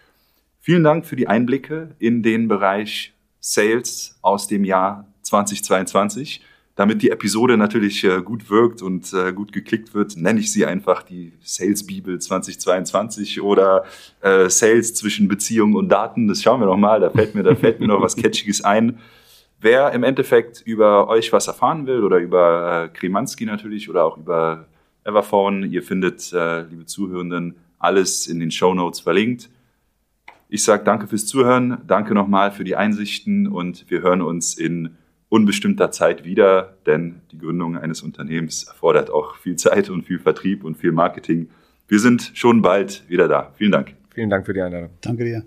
Vielen Dank für die Einblicke in den Bereich Sales aus dem Jahr 2022 damit die Episode natürlich äh, gut wirkt und äh, gut geklickt wird, nenne ich sie einfach die Sales Bibel 2022 oder äh, Sales zwischen Beziehung und Daten. Das schauen wir noch mal. Da fällt mir, da fällt mir noch was Catchiges ein. Wer im Endeffekt über euch was erfahren will oder über äh, Kremanski natürlich oder auch über Everphone, ihr findet, äh, liebe Zuhörenden, alles in den Show Notes verlinkt. Ich sage danke fürs Zuhören, danke nochmal für die Einsichten und wir hören uns in unbestimmter Zeit wieder, denn die Gründung eines Unternehmens erfordert auch viel Zeit und viel Vertrieb und viel Marketing. Wir sind schon bald wieder da. Vielen Dank. Vielen Dank für die Einladung. Danke dir.